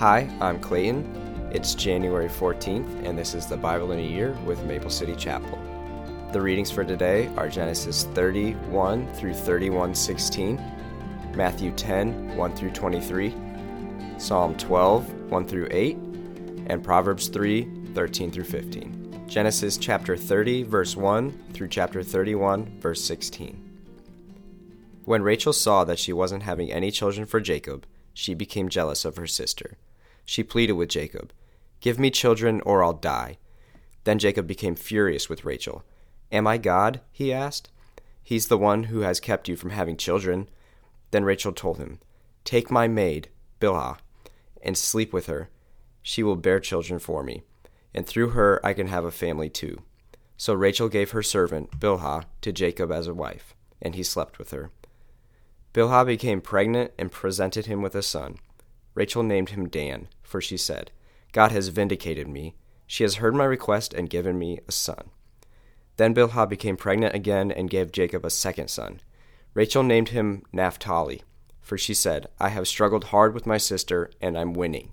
Hi, I'm Clayton. It's January 14th, and this is the Bible in a Year with Maple City Chapel. The readings for today are Genesis 31 through 31:16, Matthew 10 1 through 23, Psalm 12 1 through 8, and Proverbs 3 13 through 15. Genesis chapter 30, verse 1 through chapter 31, verse 16. When Rachel saw that she wasn't having any children for Jacob, she became jealous of her sister. She pleaded with Jacob, Give me children or I'll die. Then Jacob became furious with Rachel. Am I God? he asked. He's the one who has kept you from having children. Then Rachel told him, Take my maid, Bilhah, and sleep with her. She will bear children for me and through her I can have a family too. So Rachel gave her servant, Bilhah, to Jacob as a wife, and he slept with her. Bilhah became pregnant and presented him with a son. Rachel named him Dan, for she said, God has vindicated me. She has heard my request and given me a son. Then Bilhah became pregnant again and gave Jacob a second son. Rachel named him Naphtali, for she said, I have struggled hard with my sister, and I'm winning.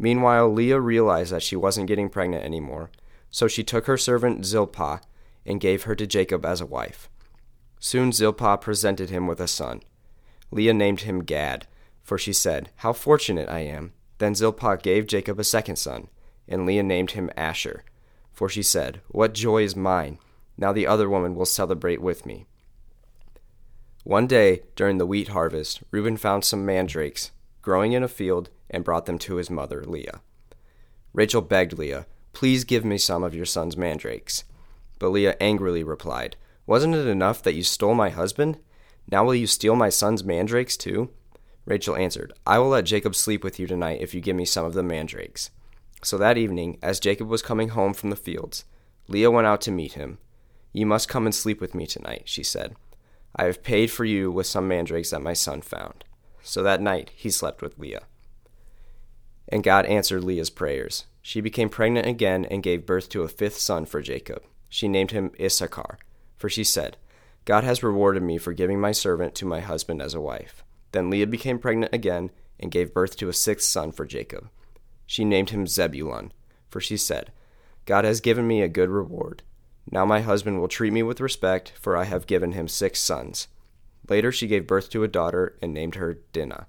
Meanwhile, Leah realized that she wasn't getting pregnant anymore, so she took her servant Zilpah and gave her to Jacob as a wife. Soon Zilpah presented him with a son. Leah named him Gad, for she said, How fortunate I am. Then Zilpah gave Jacob a second son, and Leah named him Asher, for she said, What joy is mine! Now the other woman will celebrate with me. One day, during the wheat harvest, Reuben found some mandrakes growing in a field and brought them to his mother, Leah. Rachel begged Leah, Please give me some of your son's mandrakes. But Leah angrily replied, Wasn't it enough that you stole my husband? Now will you steal my son's mandrakes too? Rachel answered, I will let Jacob sleep with you tonight if you give me some of the mandrakes. So that evening, as Jacob was coming home from the fields, Leah went out to meet him. You must come and sleep with me tonight, she said. I have paid for you with some mandrakes that my son found. So that night he slept with Leah. And God answered Leah's prayers. She became pregnant again and gave birth to a fifth son for Jacob. She named him Issachar, for she said, God has rewarded me for giving my servant to my husband as a wife. Then Leah became pregnant again and gave birth to a sixth son for Jacob. She named him Zebulun, for she said, God has given me a good reward. Now my husband will treat me with respect, for I have given him six sons. Later she gave birth to a daughter and named her Dinah.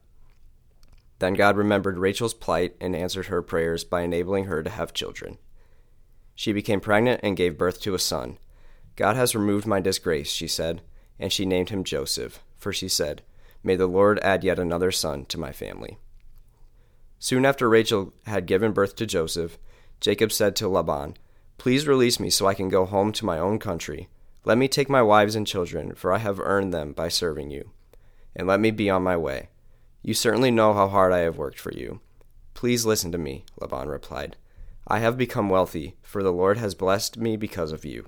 Then God remembered Rachel's plight and answered her prayers by enabling her to have children. She became pregnant and gave birth to a son. God has removed my disgrace, she said, and she named him Joseph, for she said, May the Lord add yet another son to my family. Soon after Rachel had given birth to Joseph, Jacob said to Laban, Please release me so I can go home to my own country. Let me take my wives and children, for I have earned them by serving you, and let me be on my way. You certainly know how hard I have worked for you. Please listen to me, Laban replied. I have become wealthy, for the Lord has blessed me because of you.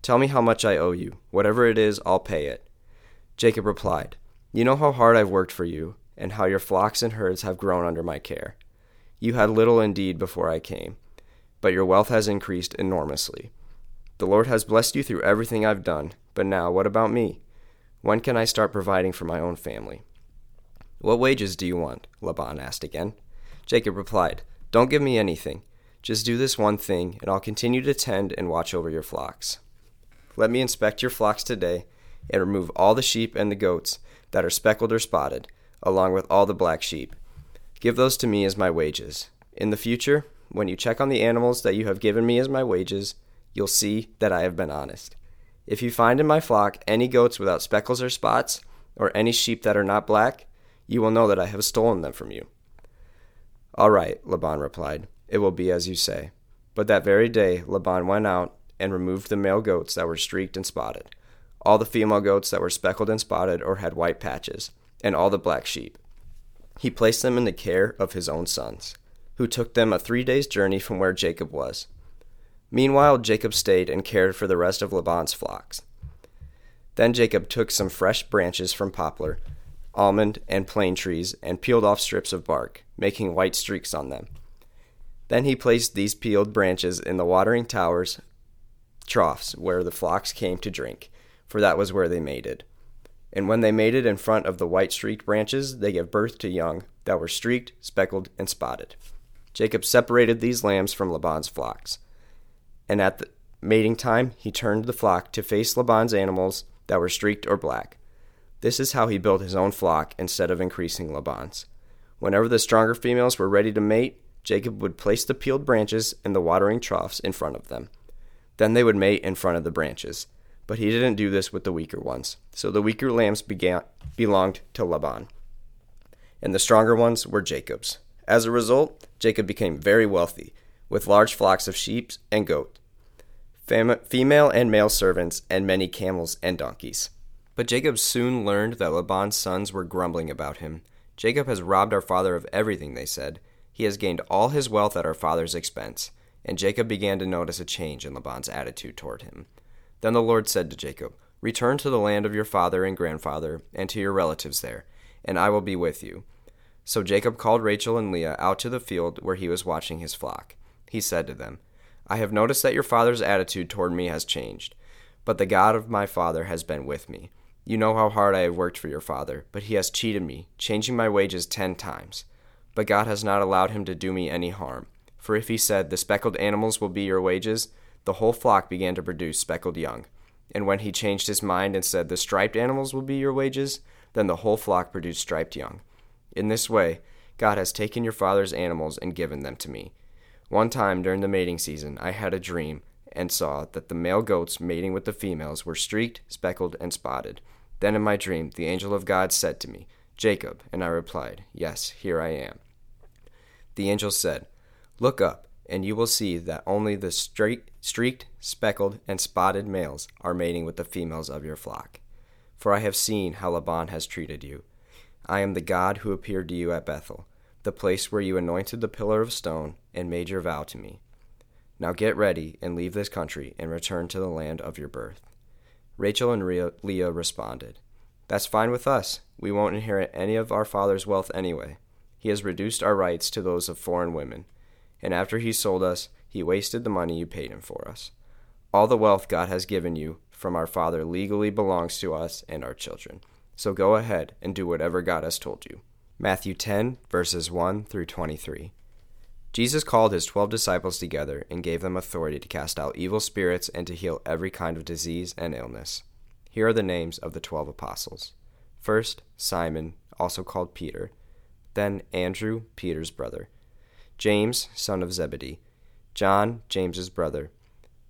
Tell me how much I owe you. Whatever it is, I'll pay it. Jacob replied, You know how hard I've worked for you, and how your flocks and herds have grown under my care. You had little indeed before I came, but your wealth has increased enormously. The Lord has blessed you through everything I've done, but now what about me? When can I start providing for my own family? What wages do you want? Laban asked again. Jacob replied, Don't give me anything. Just do this one thing, and I'll continue to tend and watch over your flocks. Let me inspect your flocks today, and remove all the sheep and the goats that are speckled or spotted, along with all the black sheep. Give those to me as my wages. In the future, when you check on the animals that you have given me as my wages, you'll see that I have been honest. If you find in my flock any goats without speckles or spots, or any sheep that are not black, you will know that I have stolen them from you. All right, Laban replied, it will be as you say. But that very day Laban went out and removed the male goats that were streaked and spotted, all the female goats that were speckled and spotted or had white patches, and all the black sheep. He placed them in the care of his own sons, who took them a three days' journey from where Jacob was. Meanwhile, Jacob stayed and cared for the rest of Laban's flocks. Then Jacob took some fresh branches from poplar almond, and plane trees, and peeled off strips of bark, making white streaks on them. Then he placed these peeled branches in the watering towers, troughs, where the flocks came to drink, for that was where they mated. And when they mated in front of the white streaked branches, they gave birth to young that were streaked, speckled, and spotted. Jacob separated these lambs from Laban's flocks. And at the mating time, he turned the flock to face Laban's animals that were streaked or black. This is how he built his own flock instead of increasing Laban's. Whenever the stronger females were ready to mate, Jacob would place the peeled branches in the watering troughs in front of them. Then they would mate in front of the branches. But he didn't do this with the weaker ones. So the weaker lambs began, belonged to Laban, and the stronger ones were Jacob's. As a result, Jacob became very wealthy, with large flocks of sheep and goats, female and male servants, and many camels and donkeys. But Jacob soon learned that Laban's sons were grumbling about him. Jacob has robbed our father of everything, they said. He has gained all his wealth at our father's expense. And Jacob began to notice a change in Laban's attitude toward him. Then the Lord said to Jacob, Return to the land of your father and grandfather, and to your relatives there, and I will be with you. So Jacob called Rachel and Leah out to the field where he was watching his flock. He said to them, I have noticed that your father's attitude toward me has changed, but the God of my father has been with me. You know how hard I have worked for your father, but he has cheated me, changing my wages ten times. But God has not allowed him to do me any harm. For if he said, The speckled animals will be your wages, the whole flock began to produce speckled young. And when he changed his mind and said, The striped animals will be your wages, then the whole flock produced striped young. In this way, God has taken your father's animals and given them to me. One time during the mating season, I had a dream and saw that the male goats mating with the females were streaked, speckled, and spotted. Then in my dream, the angel of God said to me, Jacob, and I replied, Yes, here I am. The angel said, Look up, and you will see that only the straight, streaked, speckled, and spotted males are mating with the females of your flock. For I have seen how Laban has treated you. I am the God who appeared to you at Bethel, the place where you anointed the pillar of stone and made your vow to me. Now get ready and leave this country and return to the land of your birth. Rachel and Leah responded, That's fine with us. We won't inherit any of our father's wealth anyway. He has reduced our rights to those of foreign women, and after he sold us, he wasted the money you paid him for us. All the wealth God has given you from our father legally belongs to us and our children. So go ahead and do whatever God has told you. Matthew 10, verses 1 through 23. Jesus called his twelve disciples together and gave them authority to cast out evil spirits and to heal every kind of disease and illness. Here are the names of the twelve apostles. First, Simon, also called Peter. Then Andrew, Peter's brother. James, son of Zebedee. John, James's brother.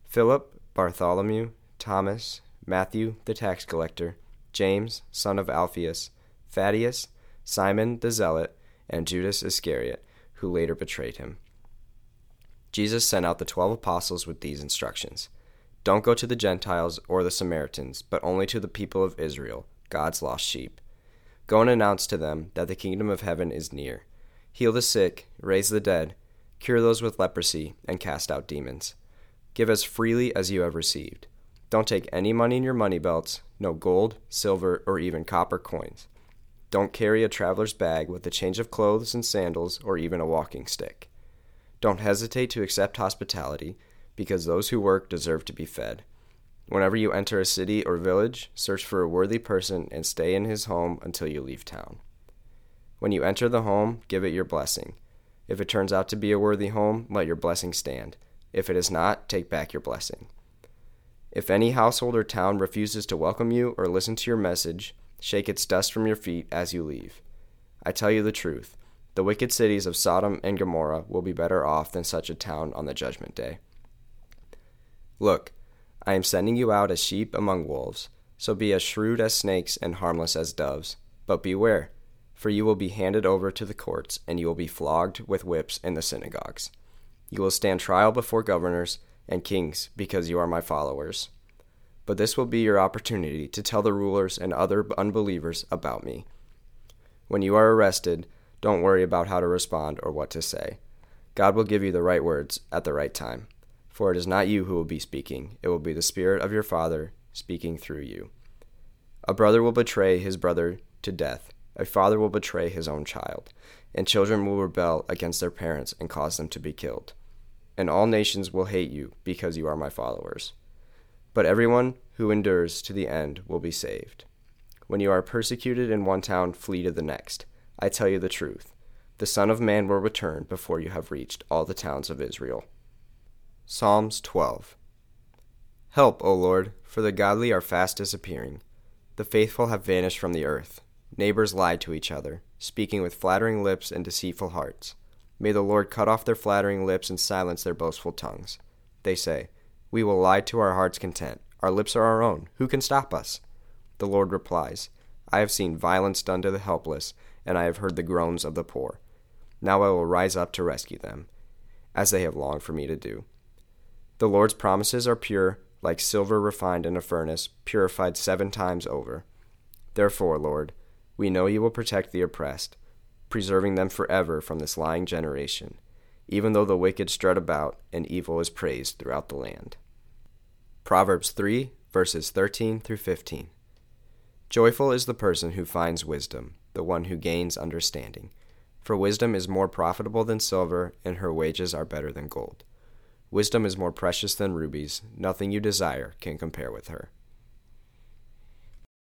Philip, Bartholomew, Thomas, Matthew, the tax collector. James, son of Alphaeus, Thaddeus, Simon the Zealot, and Judas Iscariot, who later betrayed him. Jesus sent out the twelve apostles with these instructions Don't go to the Gentiles or the Samaritans, but only to the people of Israel, God's lost sheep. Go and announce to them that the kingdom of heaven is near. Heal the sick, raise the dead, cure those with leprosy, and cast out demons. Give as freely as you have received. Don't take any money in your money belts, no gold, silver, or even copper coins. Don't carry a traveler's bag with a change of clothes and sandals, or even a walking stick. Don't hesitate to accept hospitality, because those who work deserve to be fed. Whenever you enter a city or village, search for a worthy person and stay in his home until you leave town. When you enter the home, give it your blessing. If it turns out to be a worthy home, let your blessing stand. If it is not, take back your blessing. If any household or town refuses to welcome you or listen to your message, shake its dust from your feet as you leave. I tell you the truth the wicked cities of Sodom and Gomorrah will be better off than such a town on the judgment day. Look, I am sending you out as sheep among wolves, so be as shrewd as snakes and harmless as doves. But beware, for you will be handed over to the courts, and you will be flogged with whips in the synagogues. You will stand trial before governors and kings because you are my followers. But this will be your opportunity to tell the rulers and other unbelievers about me. When you are arrested, don't worry about how to respond or what to say. God will give you the right words at the right time. For it is not you who will be speaking, it will be the Spirit of your Father speaking through you. A brother will betray his brother to death, a father will betray his own child, and children will rebel against their parents and cause them to be killed and all nations will hate you because you are my followers. But everyone who endures to the end will be saved. When you are persecuted in one town, flee to the next. I tell you the truth. The Son of Man will return before you have reached all the towns of Israel. Psalms 12 Help, O Lord, for the godly are fast disappearing. The faithful have vanished from the earth. Neighbors lie to each other, speaking with flattering lips and deceitful hearts. May the Lord cut off their flattering lips and silence their boastful tongues. They say, We will lie to our heart's content. Our lips are our own. Who can stop us? The Lord replies, I have seen violence done to the helpless, and I have heard the groans of the poor. Now I will rise up to rescue them, as they have longed for me to do. The Lord's promises are pure, like silver refined in a furnace, purified seven times over. Therefore, Lord, we know you will protect the oppressed, preserving them forever from this lying generation, even though the wicked strut about and evil is praised throughout the land. Proverbs 3, verses 13 through 15. Joyful is the person who finds wisdom, the one who gains understanding. For wisdom is more profitable than silver, and her wages are better than gold. Wisdom is more precious than rubies, nothing you desire can compare with her.